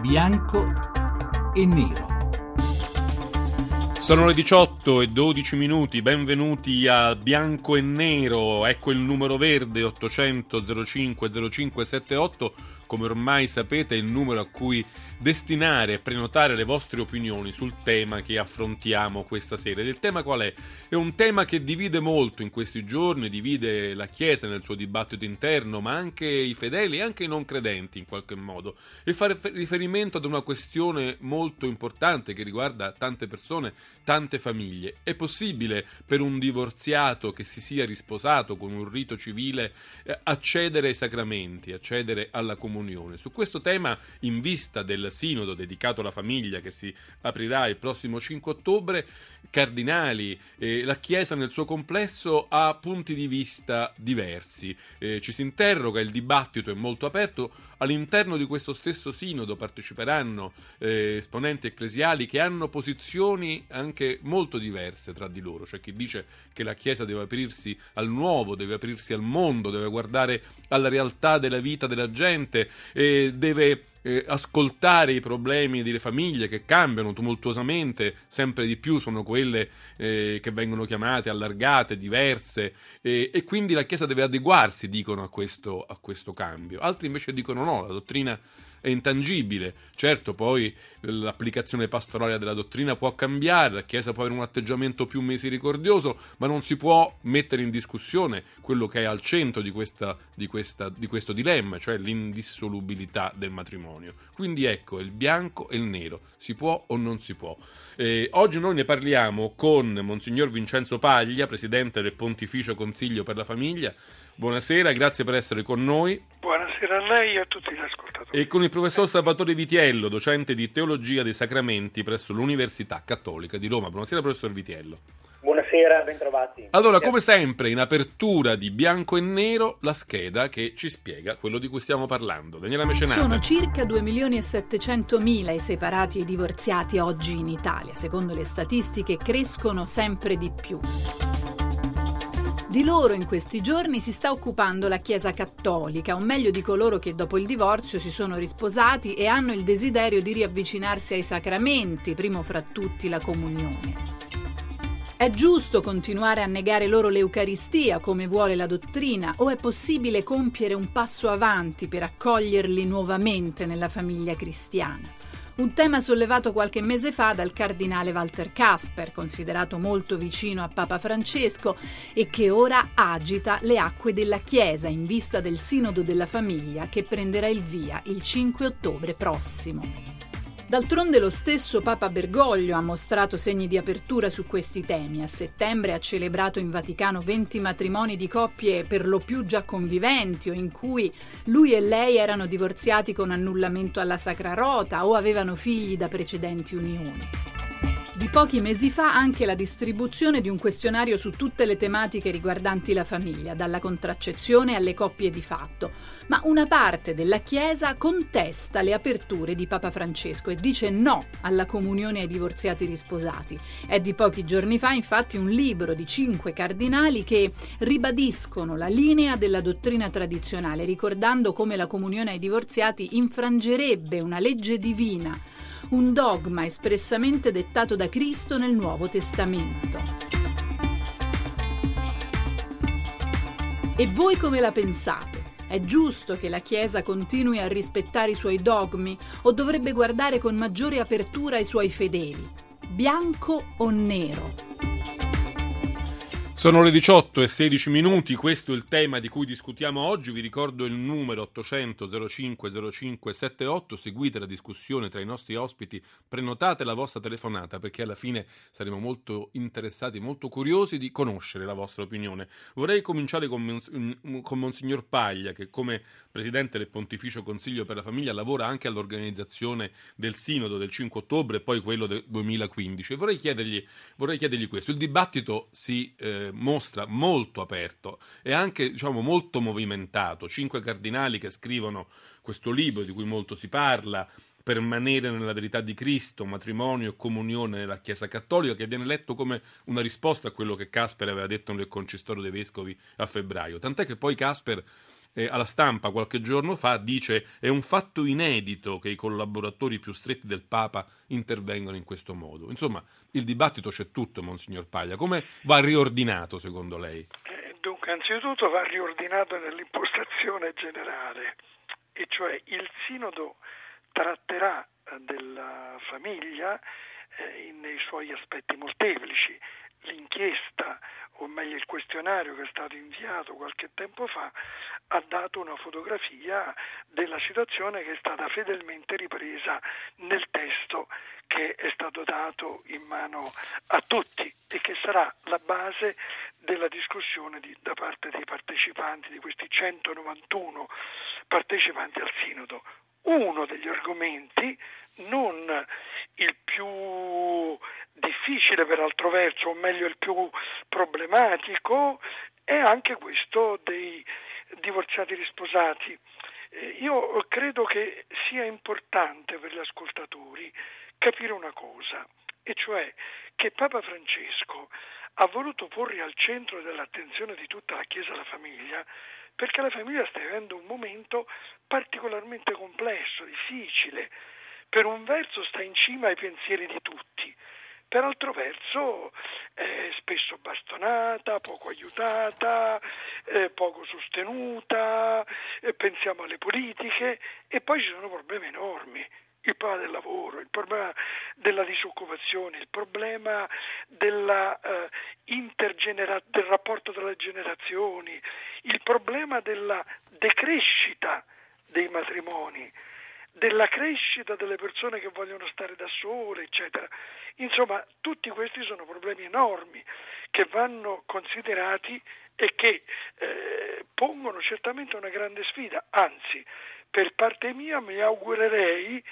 bianco e nero. Sono le 18 e 12 minuti, benvenuti a Bianco e Nero, ecco il numero verde 800 05 05 78 come ormai sapete, è il numero a cui destinare e prenotare le vostre opinioni sul tema che affrontiamo questa sera. Ed il tema qual è? È un tema che divide molto in questi giorni, divide la Chiesa nel suo dibattito interno, ma anche i fedeli e anche i non credenti in qualche modo. E fa riferimento ad una questione molto importante che riguarda tante persone, tante famiglie. È possibile per un divorziato che si sia risposato con un rito civile eh, accedere ai sacramenti, accedere alla comunione? Comunione. Su questo tema, in vista del sinodo dedicato alla famiglia che si aprirà il prossimo 5 ottobre, cardinali e la Chiesa nel suo complesso ha punti di vista diversi. Eh, ci si interroga, il dibattito è molto aperto. All'interno di questo stesso sinodo parteciperanno eh, esponenti ecclesiali che hanno posizioni anche molto diverse tra di loro. C'è chi dice che la Chiesa deve aprirsi al nuovo, deve aprirsi al mondo, deve guardare alla realtà della vita della gente, eh, deve eh, ascoltare i problemi delle famiglie che cambiano tumultuosamente, sempre di più sono quelle eh, che vengono chiamate allargate, diverse, eh, e quindi la Chiesa deve adeguarsi, dicono, a questo, a questo cambio. Altri invece dicono no, la dottrina è intangibile. Certo, poi l'applicazione pastorale della dottrina può cambiare, la Chiesa può avere un atteggiamento più misericordioso, ma non si può mettere in discussione quello che è al centro di, questa, di, questa, di questo dilemma, cioè l'indissolubilità del matrimonio. Quindi ecco, il bianco e il nero, si può o non si può. Eh, oggi noi ne parliamo con Monsignor Vincenzo Paglia, Presidente del Pontificio Consiglio per la Famiglia. Buonasera, grazie per essere con noi. Buonasera a lei e a tutti gli ascoltatori. E con il professor Salvatore Vitiello, docente di Teologia dei Sacramenti presso l'Università Cattolica di Roma. Buonasera, professor Vitiello. Buonasera, bentrovati. Allora, come sempre, in apertura di bianco e nero, la scheda che ci spiega quello di cui stiamo parlando. Daniela Mecenata. Sono circa 2 milioni e 700 mila i separati e i divorziati oggi in Italia. Secondo le statistiche crescono sempre di più. Di loro in questi giorni si sta occupando la Chiesa Cattolica, o meglio di coloro che dopo il divorzio si sono risposati e hanno il desiderio di riavvicinarsi ai sacramenti, primo fra tutti la comunione. È giusto continuare a negare loro l'Eucaristia come vuole la dottrina o è possibile compiere un passo avanti per accoglierli nuovamente nella famiglia cristiana? Un tema sollevato qualche mese fa dal cardinale Walter Kasper, considerato molto vicino a Papa Francesco e che ora agita le acque della Chiesa in vista del Sinodo della Famiglia che prenderà il via il 5 ottobre prossimo. D'altronde lo stesso Papa Bergoglio ha mostrato segni di apertura su questi temi. A settembre ha celebrato in Vaticano 20 matrimoni di coppie per lo più già conviventi o in cui lui e lei erano divorziati con annullamento alla Sacra Rota o avevano figli da precedenti unioni. Di pochi mesi fa anche la distribuzione di un questionario su tutte le tematiche riguardanti la famiglia, dalla contraccezione alle coppie di fatto. Ma una parte della Chiesa contesta le aperture di Papa Francesco e dice no alla comunione ai divorziati risposati. È di pochi giorni fa infatti un libro di cinque cardinali che ribadiscono la linea della dottrina tradizionale, ricordando come la comunione ai divorziati infrangerebbe una legge divina un dogma espressamente dettato da Cristo nel Nuovo Testamento. E voi come la pensate? È giusto che la Chiesa continui a rispettare i suoi dogmi o dovrebbe guardare con maggiore apertura ai suoi fedeli? Bianco o nero? Sono le 18 e 16 minuti, questo è il tema di cui discutiamo oggi, vi ricordo il numero 800 05 05 78, seguite la discussione tra i nostri ospiti, prenotate la vostra telefonata perché alla fine saremo molto interessati, molto curiosi di conoscere la vostra opinione. Vorrei cominciare con, con Monsignor Paglia che come Presidente del Pontificio Consiglio per la Famiglia lavora anche all'organizzazione del Sinodo del 5 ottobre e poi quello del 2015 e vorrei chiedergli, vorrei chiedergli questo, il dibattito si... Eh, mostra molto aperto e anche diciamo, molto movimentato. Cinque cardinali che scrivono questo libro di cui molto si parla, permanere nella verità di Cristo, matrimonio e comunione nella Chiesa Cattolica, che viene letto come una risposta a quello che Casper aveva detto nel Concistoro dei Vescovi a febbraio. Tant'è che poi Casper eh, alla stampa qualche giorno fa dice è un fatto inedito che i collaboratori più stretti del Papa intervengano in questo modo. Insomma, il dibattito c'è tutto, Monsignor Paglia. Come va riordinato secondo lei? Eh, dunque, anzitutto va riordinato nell'impostazione generale, e cioè il Sinodo tratterà della famiglia eh, nei suoi aspetti molteplici. L'inchiesta, o meglio il questionario che è stato inviato qualche tempo fa, ha dato una fotografia della situazione che è stata fedelmente ripresa nel testo che è stato dato in mano a tutti e che sarà la base della discussione di, da parte dei partecipanti, di questi 191 partecipanti al Sinodo. Uno degli argomenti, non il più difficile per altro verso, o meglio il più problematico, è anche questo dei divorziati risposati. Eh, io credo che sia importante per gli ascoltatori capire una cosa, e cioè che Papa Francesco ha voluto porre al centro dell'attenzione di tutta la Chiesa la famiglia, perché la famiglia sta vivendo un momento particolarmente complesso, difficile. Per un verso sta in cima ai pensieri di tutti, per altro verso è spesso bastonata, poco aiutata, eh, poco sostenuta, eh, pensiamo alle politiche e poi ci sono problemi enormi il problema del lavoro, il problema della disoccupazione, il problema della, eh, intergenera- del rapporto tra le generazioni, il problema della decrescita dei matrimoni, della crescita delle persone che vogliono stare da sole, eccetera. Insomma, tutti questi sono problemi enormi che vanno considerati e che eh, pongono certamente una grande sfida, anzi, per parte mia mi augurerei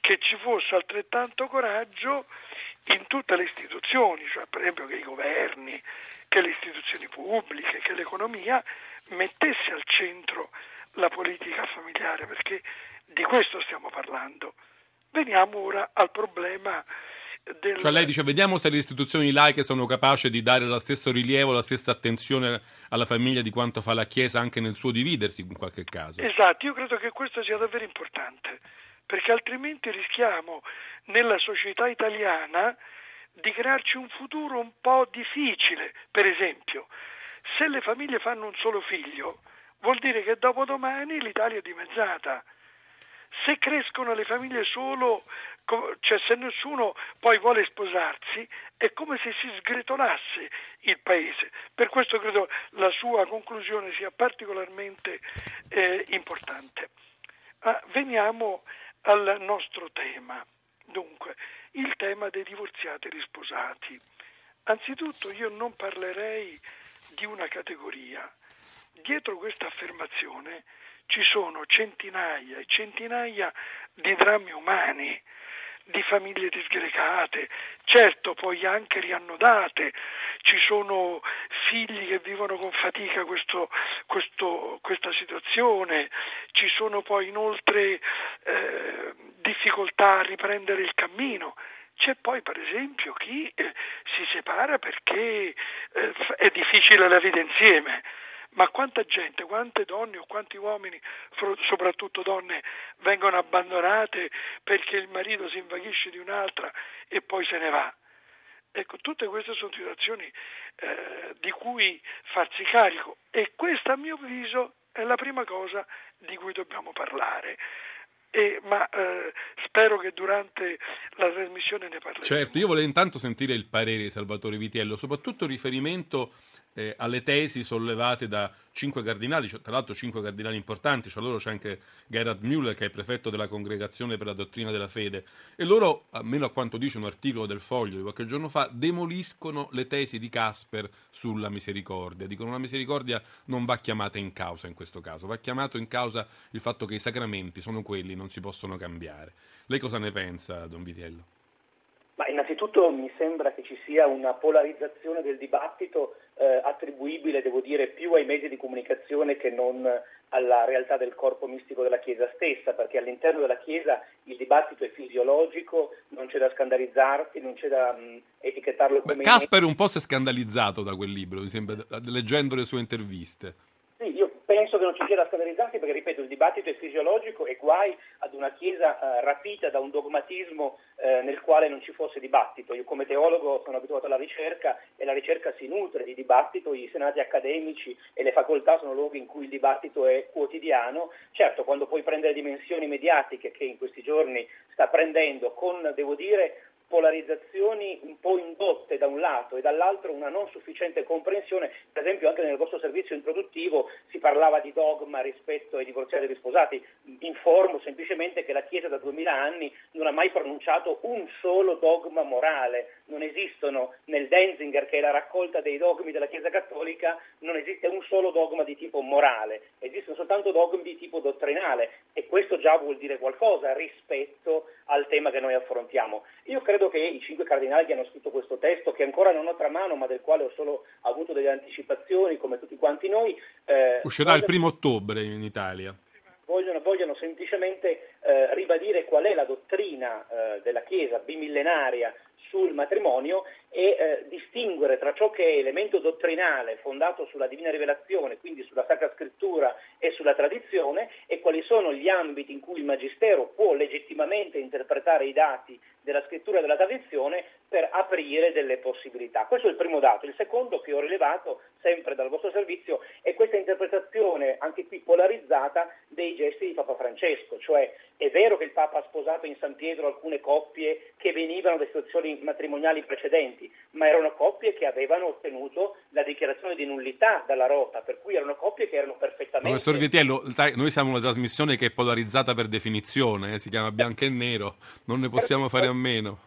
che ci fosse altrettanto coraggio in tutte le istituzioni, cioè per esempio che i governi, che le istituzioni pubbliche, che l'economia mettesse al centro la politica familiare, perché di questo stiamo parlando. Veniamo ora al problema del... Cioè lei dice, vediamo se le istituzioni laiche sono capaci di dare lo stesso rilievo, la stessa attenzione alla famiglia di quanto fa la Chiesa anche nel suo dividersi in qualche caso. Esatto, io credo che questo sia davvero importante, perché altrimenti rischiamo nella società italiana di crearci un futuro un po' difficile. Per esempio, se le famiglie fanno un solo figlio, vuol dire che dopodomani l'Italia è dimezzata. Se crescono le famiglie solo, cioè se nessuno poi vuole sposarsi, è come se si sgretolasse il paese. Per questo credo la sua conclusione sia particolarmente eh, importante. Ah, veniamo al nostro tema. Dunque, il tema dei divorziati e risposati. Anzitutto io non parlerei di una categoria. Dietro questa affermazione ci sono centinaia e centinaia di drammi umani, di famiglie disgregate, certo poi anche riannodate, ci sono figli che vivono con fatica questo, questo, questa situazione, ci sono poi inoltre eh, difficoltà a riprendere il cammino. C'è poi per esempio chi eh, si separa perché eh, è difficile la vita insieme ma quanta gente, quante donne o quanti uomini, soprattutto donne, vengono abbandonate perché il marito si invaghisce di un'altra e poi se ne va. Ecco, tutte queste sono situazioni eh, di cui farsi carico e questa a mio avviso è la prima cosa di cui dobbiamo parlare. E, ma eh, spero che durante la trasmissione ne parleremo. Certo, io volevo intanto sentire il parere di Salvatore Vitiello, soprattutto riferimento eh, alle tesi sollevate da cinque cardinali, cioè, tra l'altro cinque cardinali importanti, cioè loro c'è anche Gerhard Müller che è prefetto della Congregazione per la Dottrina della Fede e loro, almeno a quanto dice un articolo del Foglio di qualche giorno fa, demoliscono le tesi di Casper sulla misericordia, dicono la misericordia non va chiamata in causa in questo caso, va chiamato in causa il fatto che i sacramenti sono quelli, non si possono cambiare. Lei cosa ne pensa, Don Vitiello? Ma innanzitutto mi sembra che ci sia una polarizzazione del dibattito eh, attribuibile, devo dire, più ai mezzi di comunicazione che non alla realtà del corpo mistico della Chiesa stessa, perché all'interno della Chiesa il dibattito è fisiologico, non c'è da scandalizzarsi, non c'è da mh, etichettarlo come... Casper un po' si è scandalizzato da quel libro, mi sembra, leggendo le sue interviste. Penso che non ci sia da scandalizzarsi perché, ripeto, il dibattito è fisiologico e guai ad una Chiesa eh, rapita da un dogmatismo eh, nel quale non ci fosse dibattito. Io come teologo sono abituato alla ricerca e la ricerca si nutre di dibattito, i senati accademici e le facoltà sono luoghi in cui il dibattito è quotidiano. Certo, quando puoi prendere dimensioni mediatiche che in questi giorni sta prendendo con, devo dire, polarizzazioni un po' indotte un lato e dall'altro una non sufficiente comprensione, per esempio anche nel vostro servizio introduttivo si parlava di dogma rispetto ai divorziati e ai risposati, informo semplicemente che la Chiesa da duemila anni non ha mai pronunciato un solo dogma morale, non esistono nel Denzinger che è la raccolta dei dogmi della Chiesa cattolica, non esiste un solo dogma di tipo morale, esistono soltanto dogmi di tipo dottrinale. E questo già vuol dire qualcosa rispetto al tema che noi affrontiamo. Io credo che i cinque cardinali che hanno scritto questo testo, che ancora non ho tra mano, ma del quale ho solo avuto delle anticipazioni, come tutti quanti noi. Eh, Uscirà il primo ottobre in Italia. Vogliono, vogliono semplicemente eh, ribadire qual è la dottrina eh, della Chiesa bimillenaria sul matrimonio e eh, distinguere tra ciò che è elemento dottrinale fondato sulla divina rivelazione, quindi sulla Sacra Scrittura e sulla tradizione, e quali sono gli ambiti in cui il Magistero può legittimamente interpretare i dati della scrittura e della tradizione per aprire delle possibilità. Questo è il primo dato. Il secondo che ho rilevato sempre dal vostro servizio è questa interpretazione, anche qui polarizzata, dei gesti di Papa Francesco, cioè è vero che il Papa ha sposato in San Pietro alcune coppie che venivano da situazioni matrimoniali precedenti, ma erano coppie che avevano ottenuto la dichiarazione di dalla rota, per cui erano coppie che erano perfettamente... Professor Vitiello, sai, noi siamo una trasmissione che è polarizzata per definizione, eh? si chiama bianco e nero, non ne possiamo fare a meno.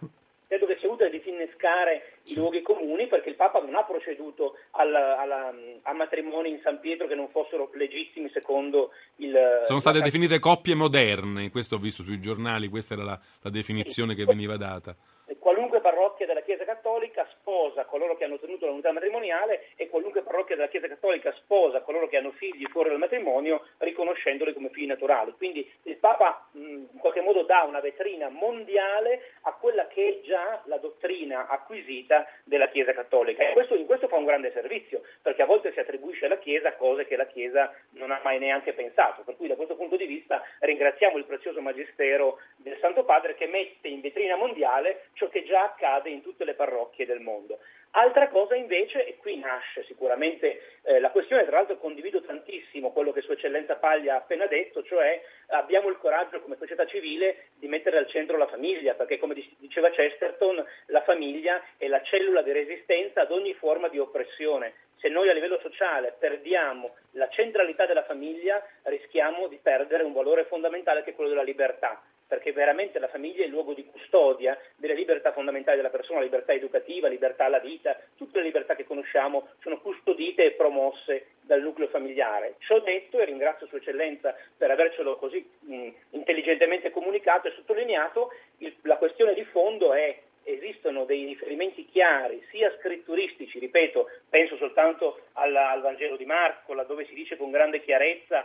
Credo che sia utile disinnescare i luoghi comuni perché il Papa non ha proceduto alla, alla, a matrimoni in San Pietro che non fossero legittimi secondo il... Sono state definite coppie moderne, questo ho visto sui giornali, questa era la, la definizione sì. che veniva data qualunque parrocchia della Chiesa Cattolica sposa coloro che hanno ottenuto l'unità matrimoniale e qualunque parrocchia della Chiesa Cattolica sposa coloro che hanno figli fuori dal matrimonio riconoscendoli come figli naturali. Quindi il Papa mh, in qualche modo dà una vetrina mondiale a quella che è già la dottrina acquisita della Chiesa Cattolica e questo, in questo fa un grande servizio perché a volte si attribuisce alla Chiesa cose che la Chiesa non ha mai neanche pensato. Per cui da questo punto di vista ringraziamo il prezioso Magistero del Santo Padre che mette in vetrina mondiale ciò che già accade in tutte le parrocchie del mondo. Altra cosa invece, e qui nasce sicuramente eh, la questione, tra l'altro condivido tantissimo quello che Sua Eccellenza Paglia ha appena detto, cioè abbiamo il coraggio come società civile di mettere al centro la famiglia, perché come diceva Chesterton, la famiglia è la cellula di resistenza ad ogni forma di oppressione. Se noi a livello sociale perdiamo la centralità della famiglia, rischiamo di perdere un valore fondamentale che è quello della libertà perché veramente la famiglia è il luogo di custodia delle libertà fondamentali della persona, libertà educativa, libertà alla vita, tutte le libertà che conosciamo sono custodite e promosse dal nucleo familiare. Ciò detto, e ringrazio Sua Eccellenza per avercelo così mh, intelligentemente comunicato e sottolineato, il, la questione di fondo è esistono dei riferimenti chiari, sia scritturistici, ripeto, penso soltanto al, al Vangelo di Marco, laddove si dice con grande chiarezza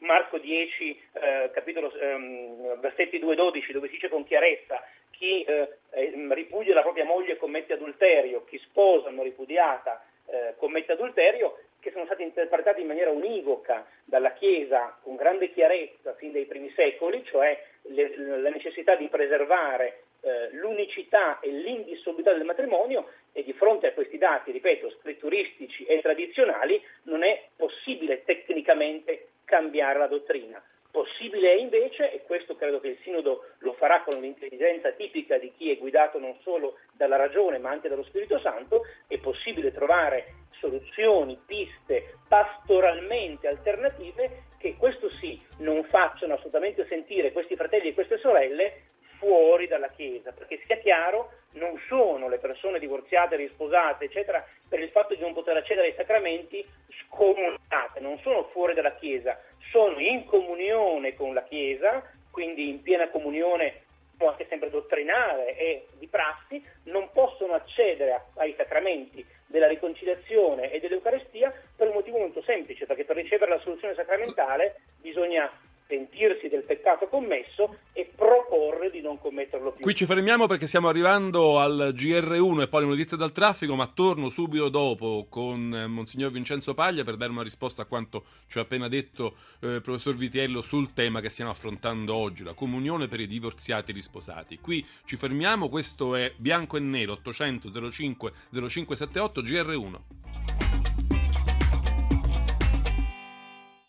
Marco 10, eh, capitolo, ehm, versetti 2-12, dove si dice con chiarezza chi eh, ripudia la propria moglie e commette adulterio, chi sposa una ripudiata eh, commette adulterio, che sono stati interpretati in maniera univoca dalla Chiesa con grande chiarezza fin dai primi secoli, cioè le, la necessità di preservare eh, l'unicità e l'indissolubilità del matrimonio e di fronte a questi dati, ripeto, scritturistici e tradizionali, non è possibile tecnicamente cambiare la dottrina. Possibile è invece, e questo credo che il Sinodo lo farà con l'intelligenza tipica di chi è guidato non solo dalla ragione ma anche dallo Spirito Santo, è possibile trovare soluzioni, piste pastoralmente alternative che questo sì non facciano assolutamente sentire questi fratelli e queste sorelle fuori dalla Chiesa, perché sia chiaro, non sono le persone divorziate, risposate, eccetera, per il fatto di non poter accedere ai sacramenti scomunicate, non sono fuori dalla Chiesa, sono in comunione con la Chiesa, quindi in piena comunione anche sempre dottrinale e di prassi, non possono accedere ai sacramenti della riconciliazione e dell'Eucarestia per un motivo molto semplice, perché per ricevere la soluzione sacramentale pentirsi del peccato commesso e proporre di non commetterlo più. Qui ci fermiamo perché stiamo arrivando al GR1 e poi le notizie dal traffico, ma torno subito dopo con eh, Monsignor Vincenzo Paglia per dare una risposta a quanto ci ha appena detto eh, professor Vitiello sul tema che stiamo affrontando oggi, la comunione per i divorziati e risposati. Qui ci fermiamo, questo è Bianco e Nero 800 05 0578 GR1.